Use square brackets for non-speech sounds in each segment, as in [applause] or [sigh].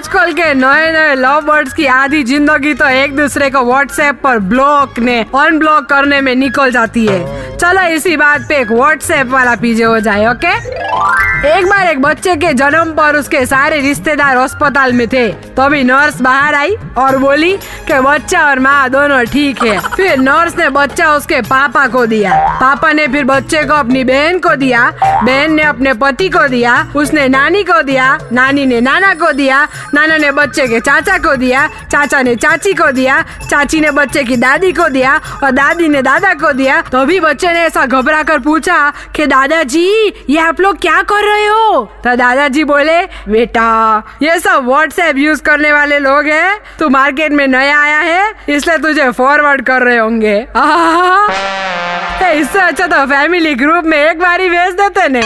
आजकल के नए नए लव बर्ड्स की आधी ज़िंदगी तो एक दूसरे को व्हाट्सएप पर ब्लॉक ने अनब्लॉक करने में निकल जाती है। चलो इसी बात पे एक व्हाट्सएप वाला पीजे हो जाए ओके एक बार एक बच्चे के जन्म पर उसके सारे रिश्तेदार अस्पताल में थे। तभी नर्स बाहर आई और बोली कि बच्चा और माँ दोनों ठीक है। फिर नर्स ने बच्चा उसके पापा को दिया। पापा ने फिर बच्चे को अपनी बहन को दिया। बहन ने अपने पति को दिया। उसने नानी को दिया। नानी ने नाना को दिया। नाना ने बच्चे के चाचा को दिया। चाचा ने चाची को दिया। चाची ने बच्चे की दादी को दिया और दादी ने दादा को दिया। तभी बच्चे ने ऐसा घबरा कर पूछा कि, दादाजी, ये आप लोग क्या कर रहे हो? तो दादाजी बोले बेटा ये सब व्हाट्सएप यूज़ करने वाले लोग हैं। तू मार्केट में नया आया है इसलिए तुझे फॉरवर्ड कर रहे होंगे। [laughs] इससे अच्छा तो फैमिली ग्रुप में एक बार ही भेज देते ने।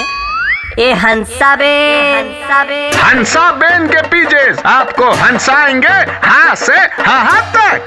ए हंसा बे हंसा बे हंसा बेन के पीछे आपको हंसाएँगे हाँ से हाँ तक।